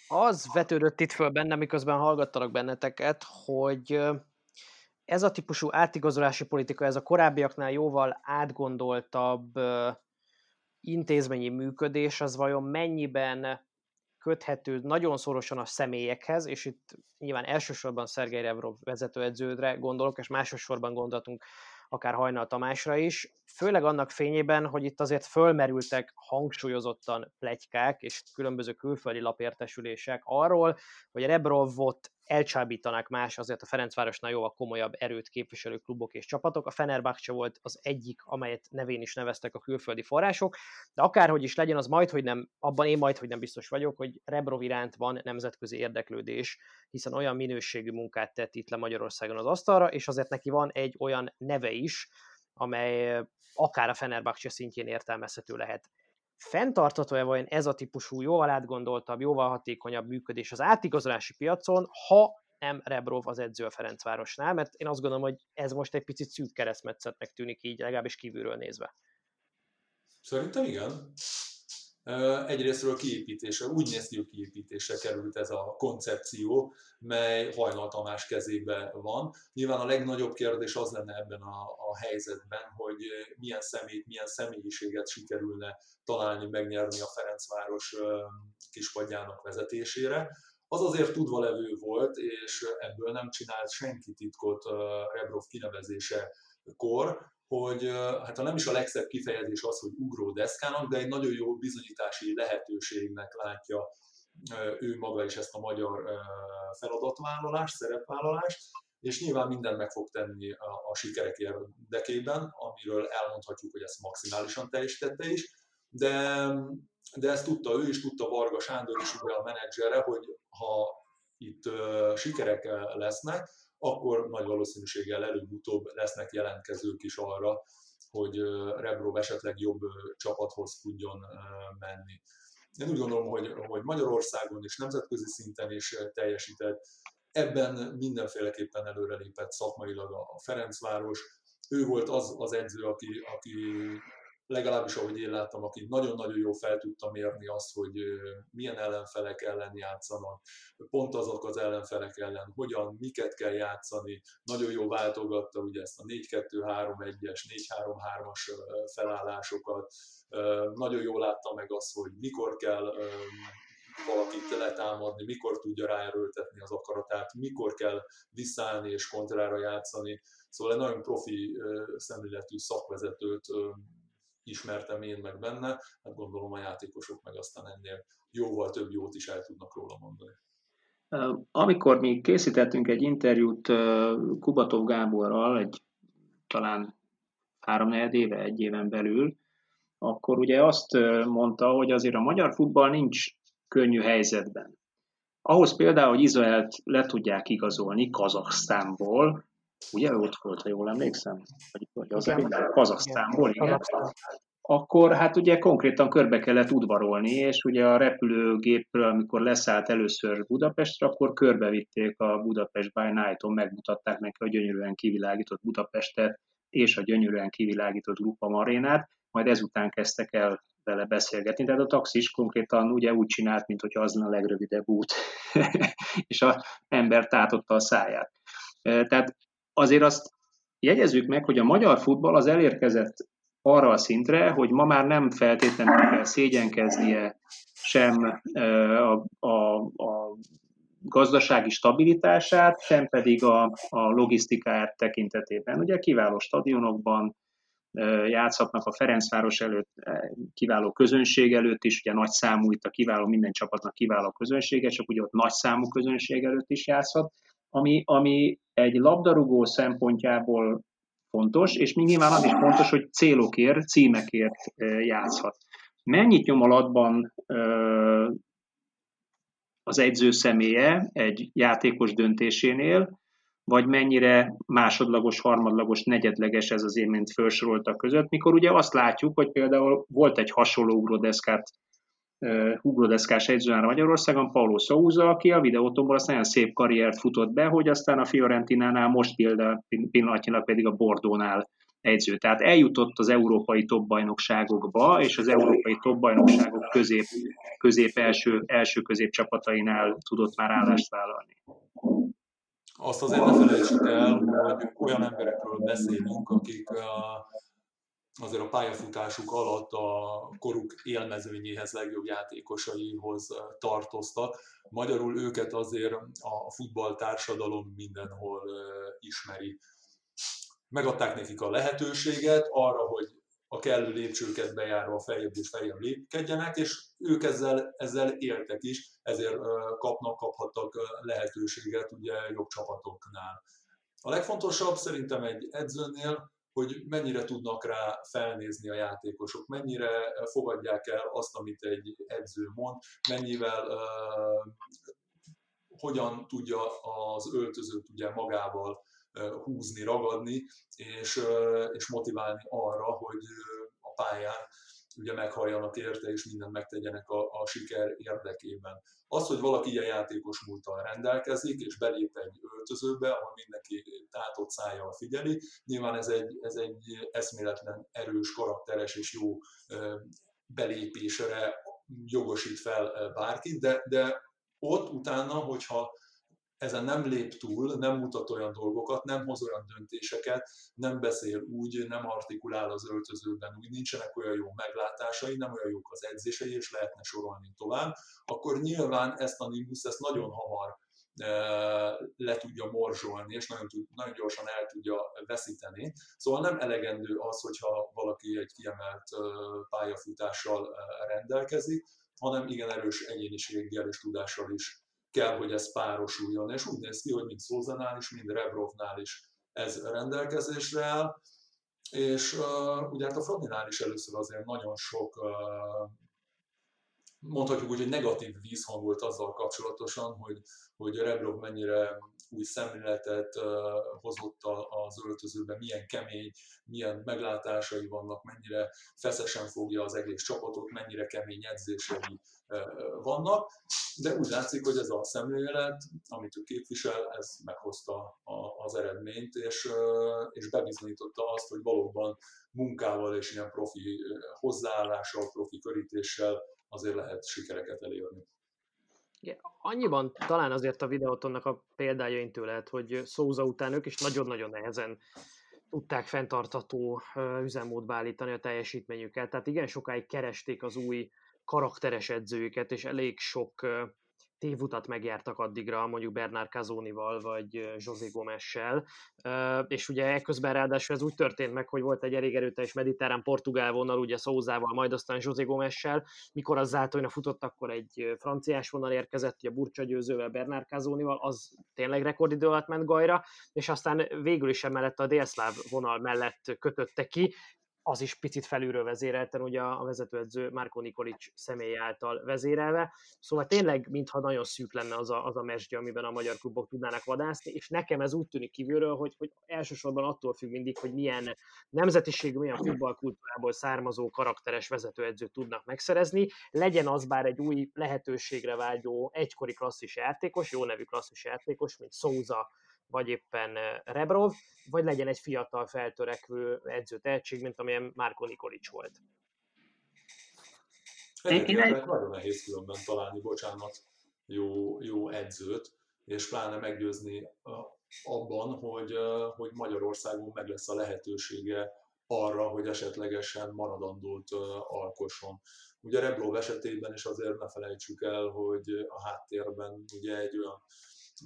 Az vetődött itt föl bennem, miközben hallgattalak benneteket, hogy ez a típusú átigazolási politika, ez a korábbiaknál jóval átgondoltabb intézményi működés, az vajon mennyiben köthető nagyon szorosan a személyekhez, és itt nyilván elsősorban Szergei Revrov vezetőedződre gondolok, és másosorban gondolatunk akár Hajnal Tamásra is, főleg annak fényében, hogy itt azért fölmerültek hangsúlyozottan plegykák és különböző külföldi lapértesülések arról, hogy Rebrovot elcsábítanák más azért a Ferencvárosnál jóval komolyabb erőt képviselő klubok és csapatok. A Fenerbahce volt az egyik, amelyet nevén is neveztek a külföldi források, de akárhogy is legyen, az majd, hogy nem, abban én majd, hogy nem biztos vagyok, hogy Rebrov iránt van nemzetközi érdeklődés, hiszen olyan minőségű munkát tett itt le Magyarországon az asztalra, és azért neki van egy olyan neve is, amely akár a Fenerbahce szintjén értelmezhető lehet fenntartható-e vajon ez a típusú, jóval átgondoltabb, jóval hatékonyabb működés az átigazolási piacon, ha nem Rebrov az edző a Ferencvárosnál, mert én azt gondolom, hogy ez most egy picit szűk keresztmetszetnek tűnik így, legalábbis kívülről nézve. Szerintem igen. Egyrésztről kiépítése, úgy néz ki, hogy kiépítése került ez a koncepció, mely Hajnal Tamás kezébe van. Nyilván a legnagyobb kérdés az lenne ebben a, a helyzetben, hogy milyen szemét, milyen személyiséget sikerülne találni, megnyerni a Ferencváros kispadjának vezetésére. Az azért tudva levő volt, és ebből nem csinált senki titkot Rebrov kinevezése kor, hogy hát ha nem is a legszebb kifejezés az, hogy ugró deszkának, de egy nagyon jó bizonyítási lehetőségnek látja ő maga is ezt a magyar feladatvállalást, szerepvállalást, és nyilván mindent meg fog tenni a, a sikerek érdekében, amiről elmondhatjuk, hogy ezt maximálisan teljesítette is, de, de ezt tudta ő is, tudta Varga Sándor is, ugye a menedzsere, hogy ha itt sikerek lesznek, akkor nagy valószínűséggel előbb-utóbb lesznek jelentkezők is arra, hogy Rebrov esetleg jobb csapathoz tudjon menni. Én úgy gondolom, hogy, hogy Magyarországon és nemzetközi szinten is teljesített, ebben mindenféleképpen előrelépett szakmailag a Ferencváros. Ő volt az az edző, aki, aki legalábbis ahogy én láttam, aki nagyon-nagyon jó fel tudta mérni azt, hogy milyen ellenfelek ellen játszanak, pont azok az ellenfelek ellen, hogyan, miket kell játszani, nagyon jó váltogatta ugye ezt a 4-2-3-1-es, 4-3-3-as felállásokat, nagyon jól látta meg azt, hogy mikor kell valakit letámadni, mikor tudja ráerőltetni az akaratát, mikor kell visszállni és kontrára játszani. Szóval egy nagyon profi szemléletű szakvezetőt ismertem én meg benne, hát gondolom a játékosok meg aztán ennél jóval több jót is el tudnak róla mondani. Amikor mi készítettünk egy interjút Kubatov Gáborral, egy talán három éve, egy éven belül, akkor ugye azt mondta, hogy azért a magyar futball nincs könnyű helyzetben. Ahhoz például, hogy Izraelt le tudják igazolni Kazaksztánból, ugye ott volt, ha jól emlékszem, vagy, vagy az igen, Kazasztánból, igen. Kazasztán. Akkor hát ugye konkrétan körbe kellett udvarolni, és ugye a repülőgépről, amikor leszállt először Budapestre, akkor körbevitték a Budapest by Night-on, megmutatták neki a gyönyörűen kivilágított Budapestet és a gyönyörűen kivilágított Grupa Marénát, majd ezután kezdtek el vele beszélgetni. Tehát a taxis konkrétan ugye úgy csinált, mint hogy az a legrövidebb út, és a ember tátotta a száját. Tehát azért azt jegyezzük meg, hogy a magyar futball az elérkezett arra a szintre, hogy ma már nem feltétlenül kell szégyenkeznie sem a, a, a gazdasági stabilitását, sem pedig a, a logisztikáját tekintetében. Ugye kiváló stadionokban játszhatnak a Ferencváros előtt, kiváló közönség előtt is, ugye nagy számú, itt a kiváló, minden csapatnak kiváló közönsége, csak ugye ott nagy számú közönség előtt is játszhat ami, ami egy labdarúgó szempontjából fontos, és még nyilván az is fontos, hogy célokért, címekért játszhat. Mennyit nyom alatban az edző személye egy játékos döntésénél, vagy mennyire másodlagos, harmadlagos, negyedleges ez az én, mint felsoroltak között, mikor ugye azt látjuk, hogy például volt egy hasonló ugródeszkát húglódeszkás edzőára Magyarországon, Paulo Souza, aki a videótomból azt nagyon szép karriert futott be, hogy aztán a Fiorentinánál most például pillanatnyilag pedig a Bordónál edző. Tehát eljutott az európai topbajnokságokba, és az európai topbajnokságok közép, közép első, első közép csapatainál tudott már állást vállalni. Azt azért ne felejtsük el, hogy olyan emberekről beszélünk, akik azért a pályafutásuk alatt a koruk élmezőnyéhez legjobb játékosaihoz tartoztak. Magyarul őket azért a futball társadalom mindenhol ismeri. Megadták nekik a lehetőséget arra, hogy a kellő lépcsőket bejárva feljebb és feljebb lépkedjenek, és ők ezzel, ezzel éltek is, ezért kapnak, kaphattak lehetőséget ugye jobb csapatoknál. A legfontosabb szerintem egy edzőnél, hogy mennyire tudnak rá felnézni a játékosok, mennyire fogadják el azt, amit egy edző mond, mennyivel uh, hogyan tudja az öltözőt ugye magával uh, húzni, ragadni, és, uh, és motiválni arra, hogy a pályán ugye meghalljanak érte, és mindent megtegyenek a, a siker érdekében. Az, hogy valaki ilyen játékos múltal rendelkezik, és belép egy öltözőbe, ahol mindenki tátott szájjal figyeli, nyilván ez egy, ez egy eszméletlen erős, karakteres és jó belépésre jogosít fel bárkit, de, de ott utána, hogyha ezen nem lép túl, nem mutat olyan dolgokat, nem hoz olyan döntéseket, nem beszél úgy, nem artikulál az öltözőben úgy, nincsenek olyan jó meglátásai, nem olyan jók az edzései, és lehetne sorolni tovább, akkor nyilván ezt a Nimbus ezt nagyon hamar e, le tudja morzsolni, és nagyon, nagyon gyorsan el tudja veszíteni. Szóval nem elegendő az, hogyha valaki egy kiemelt e, pályafutással e, rendelkezik, hanem igen erős egyéniséggel és tudással is kell, hogy ez párosuljon. És úgy néz ki, hogy mind Szózanál is, mind Rebrovnál is ez rendelkezésre áll. És uh, ugye hát a Fradinál is először azért nagyon sok uh, mondhatjuk úgy, hogy negatív vízhang volt azzal kapcsolatosan, hogy, hogy Rebrov mennyire új szemléletet hozott az öltözőbe, milyen kemény, milyen meglátásai vannak, mennyire feszesen fogja az egész csapatot, mennyire kemény edzései vannak, de úgy látszik, hogy ez a szemlélet, amit ő képvisel, ez meghozta az eredményt, és, és bebizonyította azt, hogy valóban munkával és ilyen profi hozzáállással, profi körítéssel azért lehet sikereket elérni. Igen, annyiban talán azért a videótonnak a példája lehet, hogy Szóza után ők is nagyon-nagyon nehezen tudták fenntartató üzemmódba állítani a teljesítményüket. Tehát igen sokáig keresték az új karakteres edzőjüket, és elég sok tévutat megjártak addigra, mondjuk Bernard Cazonival, vagy José Gomessel, és ugye ekközben ráadásul ez úgy történt meg, hogy volt egy elég erőteljes mediterrán portugál vonal, ugye Szózával, majd aztán José Gomessel, mikor az Zátóina futott, akkor egy franciás vonal érkezett, ugye Burcsa győzővel, Bernard Cazonival, az tényleg rekordidő alatt ment Gajra, és aztán végül is emellett a délszláv vonal mellett kötötte ki, az is picit felülről vezérelten, ugye a vezetőedző Márko Nikolic személy által vezérelve. Szóval tényleg, mintha nagyon szűk lenne az a, az a mesdje, amiben a magyar klubok tudnának vadászni, és nekem ez úgy tűnik kívülről, hogy, hogy elsősorban attól függ mindig, hogy milyen nemzetiség, milyen futballkultúrából származó karakteres vezetőedzőt tudnak megszerezni. Legyen az bár egy új lehetőségre vágyó egykori klasszis játékos, jó nevű klasszis játékos, mint Souza vagy éppen Rebrov, vagy legyen egy fiatal feltörekvő edző tehetség, mint amilyen Márko Nikolic volt. Egyébként nagyon nehéz különben találni, bocsánat, jó, jó edzőt, és pláne meggyőzni abban, hogy, hogy Magyarországon meg lesz a lehetősége arra, hogy esetlegesen maradandót alkosson. Ugye Rebrov esetében is azért ne felejtsük el, hogy a háttérben ugye egy olyan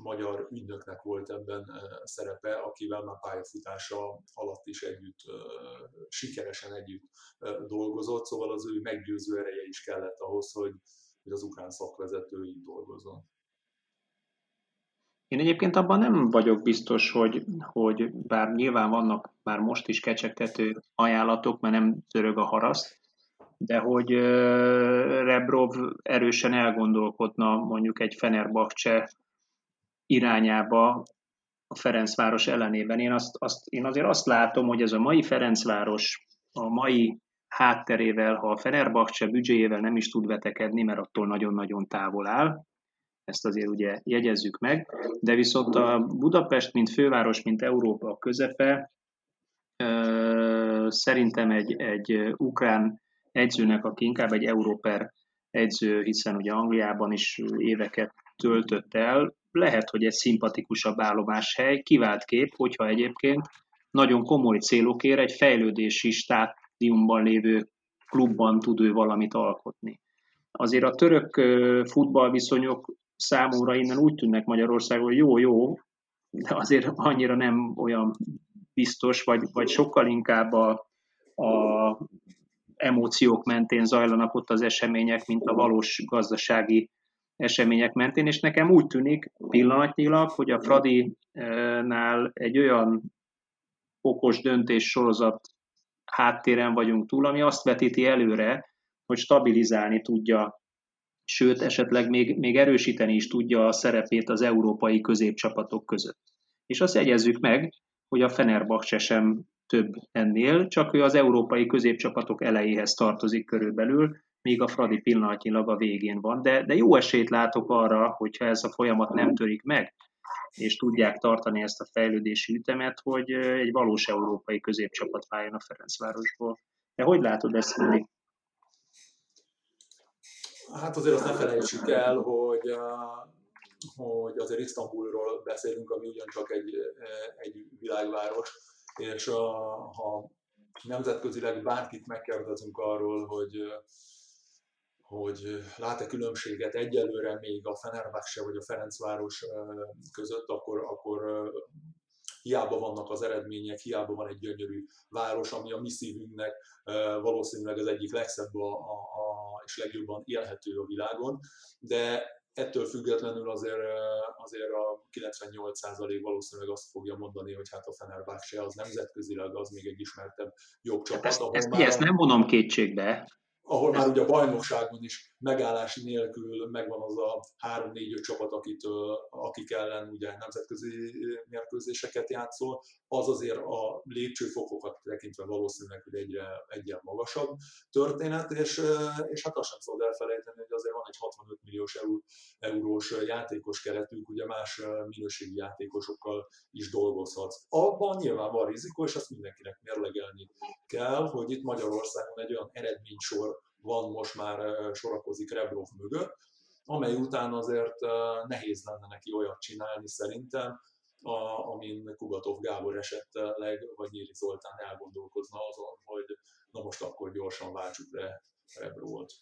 magyar ügynöknek volt ebben szerepe, akivel már pályafutása alatt is együtt, sikeresen együtt dolgozott, szóval az ő meggyőző ereje is kellett ahhoz, hogy, hogy az ukrán szakvezető így dolgozzon. Én egyébként abban nem vagyok biztos, hogy, hogy bár nyilván vannak már most is kecsegtető ajánlatok, mert nem törög a haraszt, de hogy Rebrov erősen elgondolkodna mondjuk egy Fenerbahce irányába a Ferencváros ellenében. Én, azt, azt, én azért azt látom, hogy ez a mai Ferencváros, a mai hátterével, ha a Fenerbahce büdzséjével nem is tud vetekedni, mert attól nagyon-nagyon távol áll, ezt azért ugye jegyezzük meg, de viszont a Budapest, mint főváros, mint Európa közepe, szerintem egy, egy ukrán edzőnek, aki inkább egy Európer edző, hiszen ugye Angliában is éveket töltött el, lehet, hogy egy szimpatikusabb állomáshely, kivált kép, hogyha egyébként nagyon komoly célokért egy fejlődési stádiumban lévő klubban tud ő valamit alkotni. Azért a török futballviszonyok számomra innen úgy tűnnek Magyarországon, hogy jó-jó, de azért annyira nem olyan biztos, vagy, vagy sokkal inkább a, a emóciók mentén zajlanak ott az események, mint a valós gazdasági események mentén, és nekem úgy tűnik pillanatnyilag, hogy a Fradi-nál egy olyan okos döntés sorozat háttéren vagyunk túl, ami azt vetíti előre, hogy stabilizálni tudja, sőt, esetleg még, még erősíteni is tudja a szerepét az európai középcsapatok között. És azt jegyezzük meg, hogy a Fenerbahce sem több ennél, csak ő az európai középcsapatok elejéhez tartozik körülbelül, míg a Fradi pillanatnyilag a végén van. De, de jó esélyt látok arra, hogyha ez a folyamat nem törik meg, és tudják tartani ezt a fejlődési ütemet, hogy egy valós európai középcsapat váljon a Ferencvárosból. De hogy látod ezt, Fili? Hát azért azt ne felejtsük el, hogy, hogy azért Isztambulról beszélünk, ami ugyancsak egy, egy világváros, és ha nemzetközileg bárkit megkérdezünk arról, hogy hogy lát-e különbséget egyelőre még a Fenerbahce vagy a Ferencváros között, akkor, akkor hiába vannak az eredmények, hiába van egy gyönyörű város, ami a mi szívünknek valószínűleg az egyik legszebb a, a, a, és legjobban élhető a világon, de ettől függetlenül azért, azért a 98% valószínűleg azt fogja mondani, hogy hát a Fenerbahce az nemzetközileg az még egy ismertebb jobb csapat. Hát ezt, ezt, ezt nem vonom kétségbe, ahol már ugye a bajnokságon is megállás nélkül megvan az a 3-4-5 csapat, akit, akik ellen ugye nemzetközi mérkőzéseket játszol, az azért a lépcsőfokokat tekintve valószínűleg, hogy egyre egyen magasabb történet, és, és hát azt sem szabad elfelejteni, hogy azért van egy 65 milliós eurós játékos keretünk, ugye más minőségi játékosokkal is dolgozhatsz. Abban nyilván van rizikó, és azt mindenkinek mérlegelni kell, hogy itt Magyarországon egy olyan eredménysor van most már sorakozik Rebrov mögött, amely után azért nehéz lenne neki olyat csinálni szerintem, a, amin Kubatov Gábor esetleg, vagy Nyíri Zoltán elgondolkozna azon, hogy na most akkor gyorsan váltsuk le Rebrovot.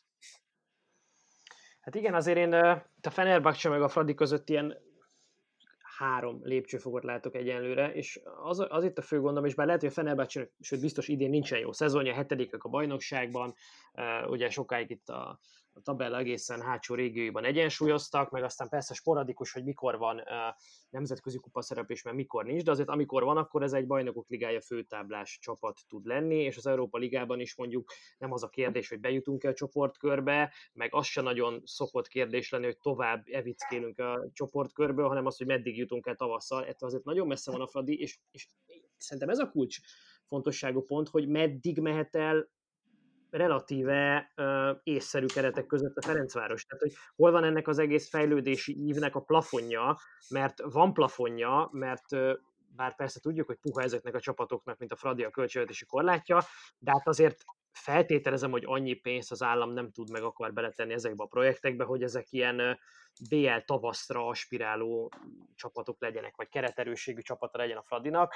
Hát igen, azért én a Fenerbahce meg a Fradi között ilyen három lépcsőfokot látok egyenlőre, és az, az itt a fő gondom, és bár lehet, hogy a Fenerbahce, sőt biztos idén nincsen jó szezonja, hetedikek a bajnokságban, ugye sokáig itt a, a tabella egészen hátsó régióiban egyensúlyoztak, meg aztán persze sporadikus, hogy mikor van uh, nemzetközi kupa szereplés, mert mikor nincs, de azért amikor van, akkor ez egy bajnokok ligája főtáblás csapat tud lenni, és az Európa Ligában is mondjuk nem az a kérdés, hogy bejutunk-e a csoportkörbe, meg az se nagyon szokott kérdés lenni, hogy tovább evickélünk a csoportkörből, hanem az, hogy meddig jutunk el tavasszal. Ettől azért nagyon messze van a Fradi, és, és szerintem ez a kulcs fontosságú pont, hogy meddig mehet el relatíve uh, észszerű keretek között a Ferencváros. Tehát, hogy hol van ennek az egész fejlődési ívnek a plafonja, mert van plafonja, mert uh, bár persze tudjuk, hogy puha ezeknek a csapatoknak, mint a Fradi a költségvetési korlátja, de hát azért feltételezem, hogy annyi pénzt az állam nem tud meg akar beletenni ezekbe a projektekbe, hogy ezek ilyen BL tavaszra aspiráló csapatok legyenek, vagy kereterőségű csapata legyen a Fradinak.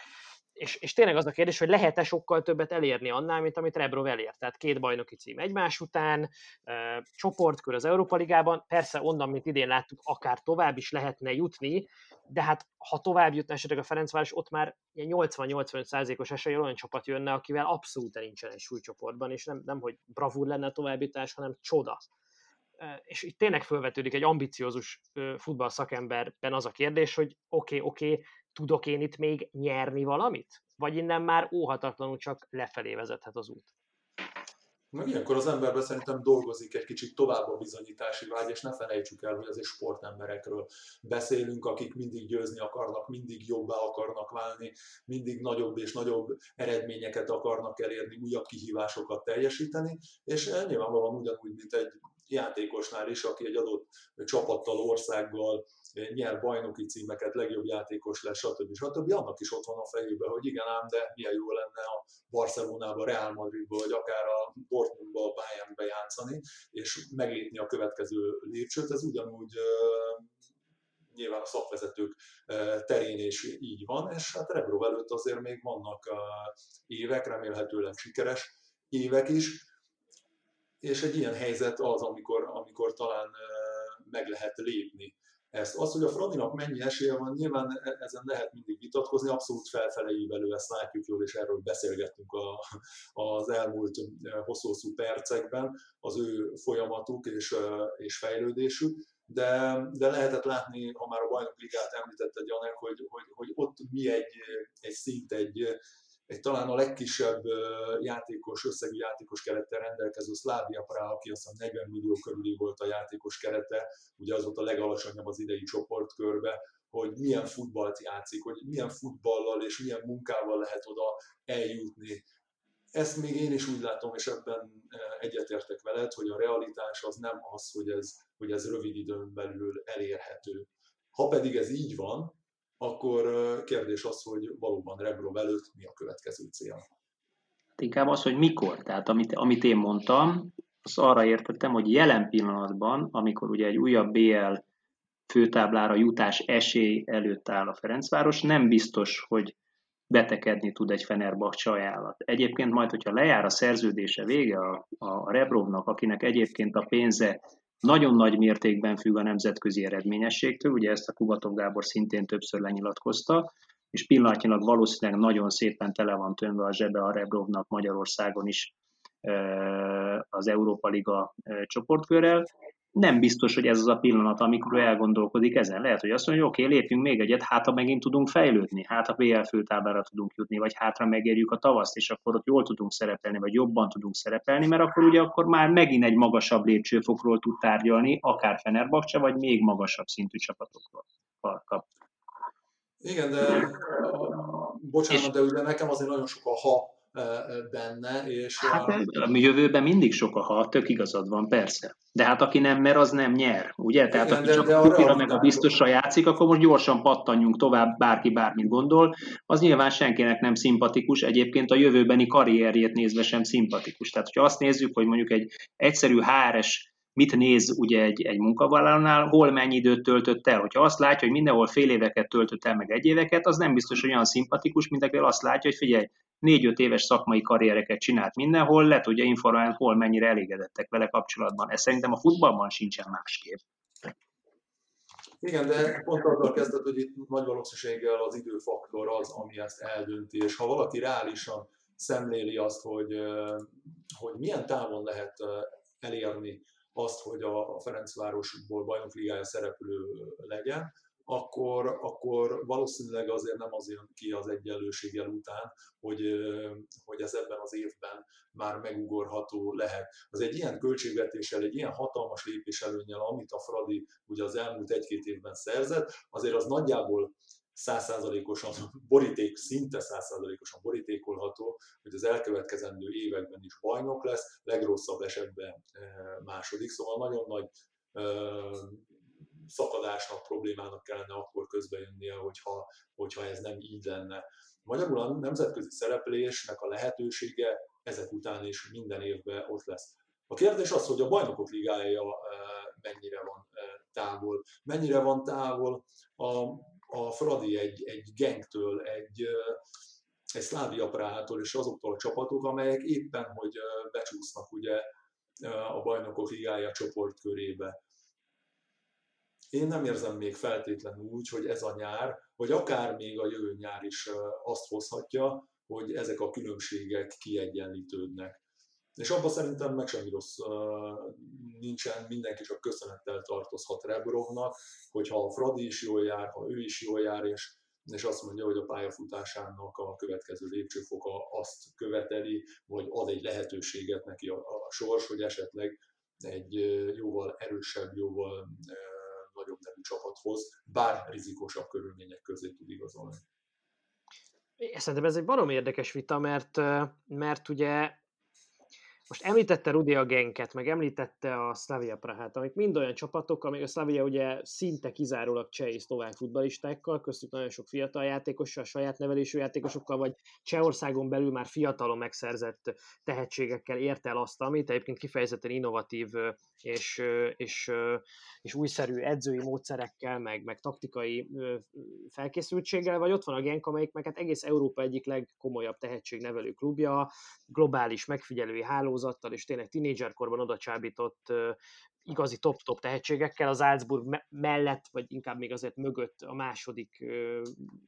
És, és tényleg az a kérdés, hogy lehet-e sokkal többet elérni annál, mint amit Rebrov elért. Tehát két bajnoki cím egymás után, e, csoportkör az Európa Ligában, persze onnan, mint idén láttuk, akár tovább is lehetne jutni, de hát ha tovább jutna esetleg a Ferencváros, ott már 80-85%-os esélye olyan csapat jönne, akivel abszolút nincsen egy súlycsoportban, és nem, nem hogy bravúr lenne a továbbjutás, hanem csoda és itt tényleg felvetődik egy ambiciózus futball szakemberben az a kérdés, hogy oké, okay, oké, okay, tudok én itt még nyerni valamit? Vagy innen már óhatatlanul csak lefelé vezethet az út? Meg ilyenkor az emberben szerintem dolgozik egy kicsit tovább a bizonyítási vágy, és ne felejtsük el, hogy azért sportemberekről beszélünk, akik mindig győzni akarnak, mindig jobbá akarnak válni, mindig nagyobb és nagyobb eredményeket akarnak elérni, újabb kihívásokat teljesíteni, és nyilvánvalóan ugyanúgy, mint egy játékosnál is, aki egy adott csapattal, országgal nyer bajnoki címeket, legjobb játékos lesz, stb. stb. Annak is ott van a fejében, hogy igen ám, de milyen jó lenne a Barcelonába, Real Madridba, vagy akár a Dortmundba, a Bayernbe játszani, és meglépni a következő lépcsőt. Ez ugyanúgy nyilván a szakvezetők terén is így van, és hát Rebrov előtt azért még vannak évek, remélhetőleg sikeres évek is, és egy ilyen helyzet az, amikor, amikor talán meg lehet lépni ezt. Az, hogy a Fradinak mennyi esélye van, nyilván e, ezen lehet mindig vitatkozni, abszolút felfeleivelő, ezt látjuk jól, és erről beszélgettünk a, az elmúlt hosszú-hosszú percekben, az ő folyamatuk és, és fejlődésük, de, de lehetett látni, ha már a bajnok ligát említette Janek, hogy, hogy, hogy ott mi egy, egy szint, egy, egy talán a legkisebb játékos, összegű játékos kerettel rendelkező Szlávia Prá, aki azt hiszem 40 millió körüli volt a játékos kerete, ugye az volt a legalacsonyabb az idei csoportkörbe, hogy milyen futballt játszik, hogy milyen futballal és milyen munkával lehet oda eljutni. Ezt még én is úgy látom, és ebben egyetértek veled, hogy a realitás az nem az, hogy ez, hogy ez rövid időn belül elérhető. Ha pedig ez így van, akkor kérdés az, hogy valóban Rebrov előtt mi a következő cél. Hát inkább az, hogy mikor. Tehát amit, amit én mondtam, az arra értettem, hogy jelen pillanatban, amikor ugye egy újabb BL főtáblára jutás esély előtt áll a Ferencváros, nem biztos, hogy betekedni tud egy Fenerbahce ajánlat. Egyébként majd, hogyha lejár a szerződése vége a, a Rebrovnak, akinek egyébként a pénze nagyon nagy mértékben függ a nemzetközi eredményességtől, ugye ezt a Kubatov Gábor szintén többször lenyilatkozta, és pillanatnyilag valószínűleg nagyon szépen tele van tömve a zsebe a Rebrovnak Magyarországon is az Európa Liga csoportkörrel, nem biztos, hogy ez az a pillanat, amikor ő elgondolkodik ezen. Lehet, hogy azt mondja, hogy oké, okay, lépjünk még egyet, hát ha megint tudunk fejlődni, hát a BL főtáblára tudunk jutni, vagy hátra megérjük a tavaszt, és akkor ott jól tudunk szerepelni, vagy jobban tudunk szerepelni, mert akkor ugye akkor már megint egy magasabb lépcsőfokról tud tárgyalni, akár Fenerbahce, vagy még magasabb szintű csapatokról kap. Igen, de bocsánat, de ugye nekem azért nagyon sok a ha benne. És hát a... a jövőben mindig sok a ha, tök igazad van, persze. De hát aki nem mer, az nem nyer, ugye? Tehát Igen, aki de, csak de a kupira meg a biztosra játszik, akkor most gyorsan pattanjunk tovább, bárki bármit gondol, az nyilván senkinek nem szimpatikus, egyébként a jövőbeni karrierjét nézve sem szimpatikus. Tehát, hogyha azt nézzük, hogy mondjuk egy egyszerű HRS mit néz ugye egy, egy munkavállalónál, hol mennyi időt töltött el. Hogyha azt látja, hogy mindenhol fél éveket töltött el, meg egy éveket, az nem biztos, hogy olyan szimpatikus, mint aki azt látja, hogy figyelj, négy-öt éves szakmai karriereket csinált mindenhol, le tudja informálni, hol mennyire elégedettek vele kapcsolatban. Ez szerintem a futballban sincsen másképp. Igen, de pont azzal kezdett, hogy itt nagy valószínűséggel az időfaktor az, ami ezt eldönti, és ha valaki reálisan szemléli azt, hogy, hogy milyen távon lehet elérni azt, hogy a Ferencvárosból bajnokligája szereplő legyen, akkor, akkor valószínűleg azért nem az jön ki az egyenlőséggel után, hogy, hogy ez ebben az évben már megugorható lehet. Az egy ilyen költségvetéssel, egy ilyen hatalmas lépés előnyel, amit a Fradi ugye az elmúlt egy-két évben szerzett, azért az nagyjából százszázalékosan boríték, szinte százszázalékosan borítékolható, hogy az elkövetkezendő években is bajnok lesz, legrosszabb esetben második, szóval nagyon nagy szakadásnak, problémának kellene akkor közbejönnie, hogyha, hogyha ez nem így lenne. Magyarul a nemzetközi szereplésnek a lehetősége ezek után is minden évben ott lesz. A kérdés az, hogy a bajnokok ligája mennyire van távol. Mennyire van távol a, a Fradi egy, egy gengtől, egy, egy Szlávia Prától és azoktól a csapatok, amelyek éppen, hogy becsúsznak ugye a bajnokok ligája csoportkörébe én nem érzem még feltétlenül úgy, hogy ez a nyár, vagy akár még a jövő nyár is azt hozhatja, hogy ezek a különbségek kiegyenlítődnek. És abban szerintem meg semmi rossz nincsen, mindenki csak köszönettel tartozhat Rebrovnak, hogyha a Fradi is jól jár, ha ő is jól jár, és és azt mondja, hogy a pályafutásának a következő lépcsőfoka azt követeli, vagy ad egy lehetőséget neki a, a sors, hogy esetleg egy jóval erősebb, jóval nagyobb nevű csapathoz, bár rizikósabb körülmények közé tud igazolni. Szerintem ez egy barom érdekes vita, mert, mert ugye most említette Rudi a Genket, meg említette a Slavia Prahát, amik mind olyan csapatok, amik a Slavia ugye szinte kizárólag cseh és szlovák futbalistákkal, köztük nagyon sok fiatal játékossal, saját nevelésű játékosokkal, vagy Csehországon belül már fiatalon megszerzett tehetségekkel ért el azt, amit egyébként kifejezetten innovatív és, és, és újszerű edzői módszerekkel, meg, meg taktikai felkészültséggel, vagy ott van a Genk, amelyik meg hát egész Európa egyik legkomolyabb tehetségnevelő klubja, globális megfigyelői hálózattal, és tényleg tínédzserkorban oda csábított igazi top-top tehetségekkel, az Salzburg mellett, vagy inkább még azért mögött a második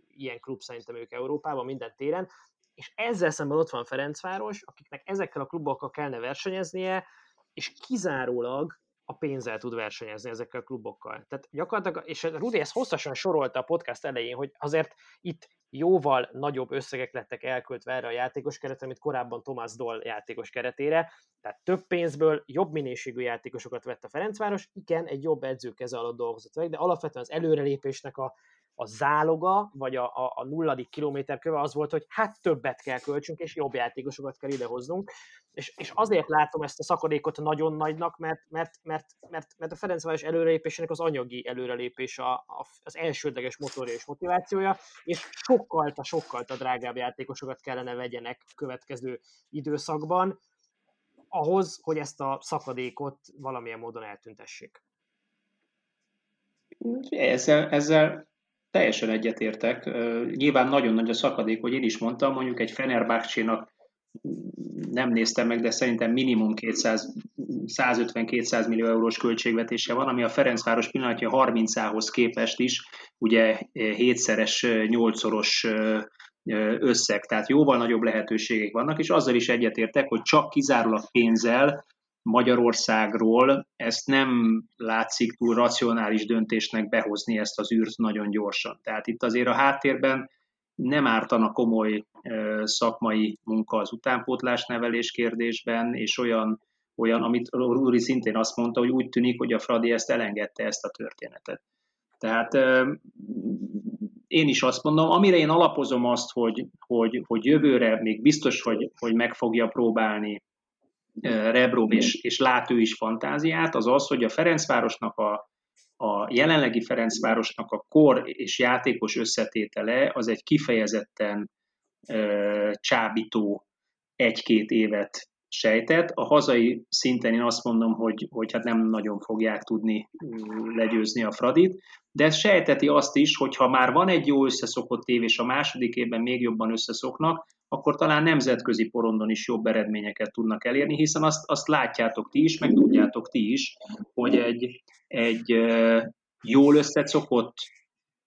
ilyen klub szerintem ők Európában minden téren, és ezzel szemben ott van Ferencváros, akiknek ezekkel a klubokkal kellene versenyeznie, és kizárólag a pénzzel tud versenyezni ezekkel a klubokkal. Tehát gyakorlatilag, és Rudi ezt hosszasan sorolta a podcast elején, hogy azért itt jóval nagyobb összegek lettek elköltve erre a játékos keretre, mint korábban Tomás Doll játékos keretére, tehát több pénzből jobb minőségű játékosokat vett a Ferencváros, igen, egy jobb edző keze alatt dolgozott meg, de alapvetően az előrelépésnek a a záloga, vagy a, a, a nulladik kilométer köve az volt, hogy hát többet kell költsünk, és jobb játékosokat kell idehoznunk. És, és azért látom ezt a szakadékot nagyon nagynak, mert, mert, mert, mert, mert a Ferencváros előrelépésének az anyagi előrelépés a, a, az elsődleges motorja és motivációja, és sokkal, sokkal drágább játékosokat kellene vegyenek a következő időszakban, ahhoz, hogy ezt a szakadékot valamilyen módon eltüntessék. Ezzel, ezzel Teljesen egyetértek. Nyilván nagyon nagy a szakadék, hogy én is mondtam, mondjuk egy Fenerbahcsénak nem néztem meg, de szerintem minimum 200, 150-200 millió eurós költségvetése van, ami a Ferencváros pillanatja 30-ához képest is ugye hétszeres, nyolcszoros összeg, tehát jóval nagyobb lehetőségek vannak, és azzal is egyetértek, hogy csak kizárólag pénzzel Magyarországról ezt nem látszik túl racionális döntésnek behozni ezt az űrt nagyon gyorsan. Tehát itt azért a háttérben nem ártana komoly szakmai munka az utánpótlás nevelés kérdésben, és olyan, olyan amit Rúri szintén azt mondta, hogy úgy tűnik, hogy a Fradi ezt elengedte ezt a történetet. Tehát én is azt mondom, amire én alapozom azt, hogy, hogy, hogy jövőre még biztos, hogy, hogy meg fogja próbálni Rebrov és, és lát is fantáziát, az az, hogy a Ferencvárosnak a, a jelenlegi Ferencvárosnak a kor és játékos összetétele az egy kifejezetten ö, csábító egy-két évet sejtett. A hazai szinten én azt mondom, hogy, hogy hát nem nagyon fogják tudni legyőzni a Fradit, de ez sejteti azt is, hogy ha már van egy jó összeszokott év, és a második évben még jobban összeszoknak, akkor talán nemzetközi porondon is jobb eredményeket tudnak elérni, hiszen azt, azt látjátok ti is, meg tudjátok ti is, hogy egy, egy jól összeszokott,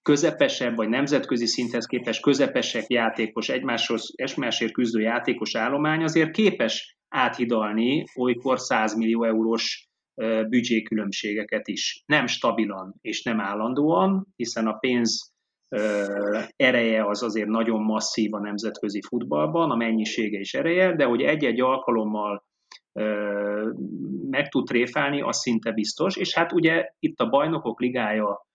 közepesebb, vagy nemzetközi szinthez képest közepesek játékos, egymáshoz, egymásért küzdő játékos állomány azért képes áthidalni olykor 100 millió eurós büdzsékülönbségeket is. Nem stabilan és nem állandóan, hiszen a pénz ereje az azért nagyon masszív a nemzetközi futballban, a mennyisége és ereje, de hogy egy-egy alkalommal meg tud tréfálni, az szinte biztos. És hát ugye itt a bajnokok ligája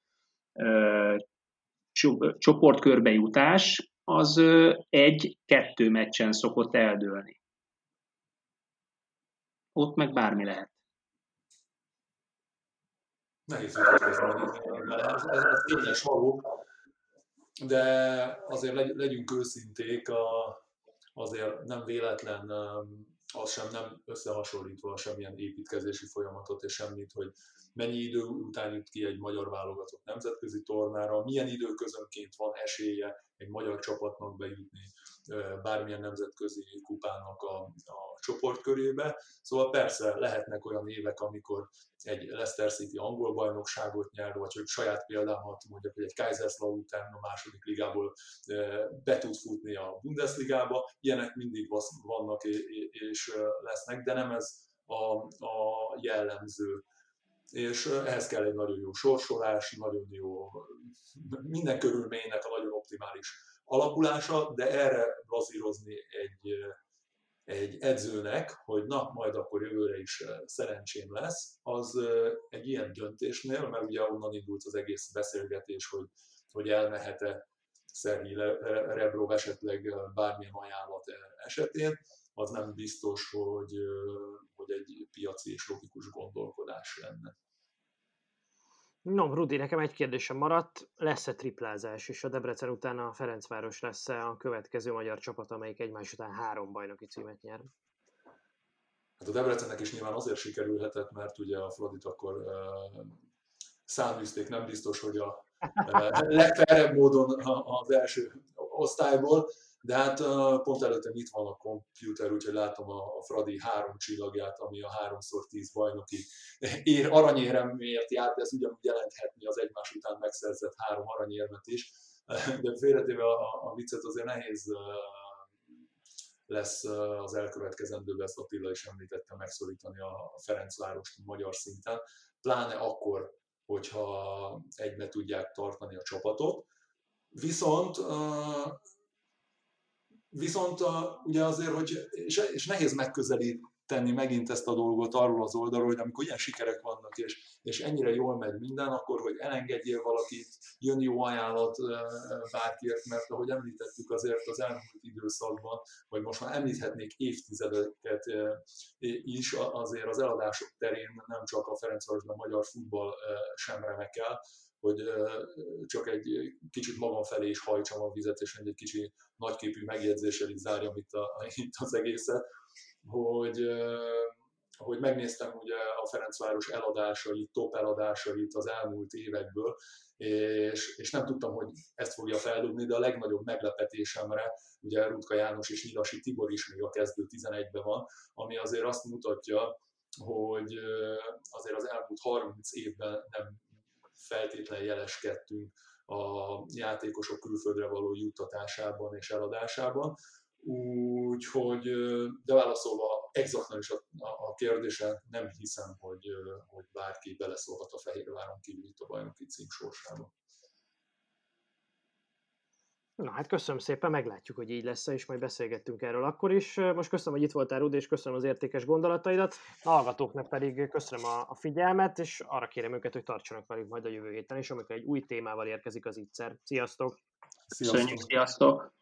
csoportkörbe az egy-kettő meccsen szokott eldőlni. Ott meg bármi lehet. Nehéz ez, ez, ez tényes való, de azért legyünk őszinték, azért nem véletlen az sem nem összehasonlítva semmilyen építkezési folyamatot és semmit, hogy mennyi idő után jut ki egy magyar válogatott nemzetközi tornára, milyen időközönként van esélye egy magyar csapatnak bejutni bármilyen nemzetközi kupának a, a csoportkörébe. Szóval persze lehetnek olyan évek, amikor egy Leicester City angol bajnokságot nyer, vagy hogy saját példámat mondjak, hogy egy Kaiserslautern a második ligából be tud futni a Bundesligába. Ilyenek mindig vannak és lesznek, de nem ez a, a jellemző és ehhez kell egy nagyon jó sorsolás, nagyon jó, minden körülménynek a nagyon optimális alakulása, de erre bazírozni egy, egy edzőnek, hogy na, majd akkor jövőre is szerencsém lesz, az egy ilyen döntésnél, mert ugye onnan indult az egész beszélgetés, hogy, hogy elmehet-e Szerhi Rebrov esetleg bármilyen ajánlat esetén, az nem biztos, hogy, hogy egy piaci és logikus gondolkodás lenne. No, Rudi, nekem egy kérdésem maradt. Lesz-e triplázás, és a Debrecen után a Ferencváros lesz-e a következő magyar csapat, amelyik egymás után három bajnoki címet nyer? Hát a Debrecennek is nyilván azért sikerülhetett, mert ugye a Frodit akkor uh, száműzték, nem biztos, hogy a uh, legfelebb módon az első osztályból, de hát pont előttem itt van a komputer, úgyhogy látom a, a Fradi három csillagját, ami a 3x10 bajnoki ér, aranyéremért járt, ez ugyanúgy jelenthetni az egymás után megszerzett három aranyérmet is. De félretéve a, a viccet azért nehéz lesz az elkövetkezendőben, ezt Attila is említette, megszorítani a Ferencvárost magyar szinten, pláne akkor, hogyha egybe tudják tartani a csapatot. Viszont Viszont a, ugye azért, hogy, és, és nehéz megközelíteni megint ezt a dolgot arról az oldalról, hogy amikor ilyen sikerek vannak, és, és ennyire jól megy minden, akkor hogy elengedjél valakit, jön jó ajánlat bárkiért, mert ahogy említettük azért az elmúlt időszakban, vagy most már említhetnék évtizedeket is, azért az eladások terén nem csak a Ferencvárosban a magyar futball sem remekel, hogy csak egy kicsit magam felé is hajtsam a vizet, és egy kicsi nagyképű megjegyzéssel is zárjam itt, a, itt az egészet, hogy, hogy megnéztem ugye a Ferencváros eladásait, top eladásait az elmúlt évekből, és, és nem tudtam, hogy ezt fogja feldobni, de a legnagyobb meglepetésemre, ugye Rutka János és Nyilasi Tibor is még a kezdő 11-ben van, ami azért azt mutatja, hogy azért az elmúlt 30 évben nem feltétlenül jeleskedtünk a játékosok külföldre való juttatásában és eladásában. Úgyhogy, de válaszolva exaktnak is a, a kérdése, nem hiszem, hogy, hogy bárki beleszólhat a Fehérváron kívül itt a bajnoki cím sorsába. Na hát köszönöm szépen, meglátjuk, hogy így lesz és majd beszélgettünk erről akkor is. Most köszönöm, hogy itt voltál, Rudi, és köszönöm az értékes gondolataidat. A hallgatóknak pedig köszönöm a, a figyelmet, és arra kérem őket, hogy tartsanak velünk majd a jövő héten is, amikor egy új témával érkezik az ígyszer. Sziasztok! Sziasztok! Köszönjük, sziasztok!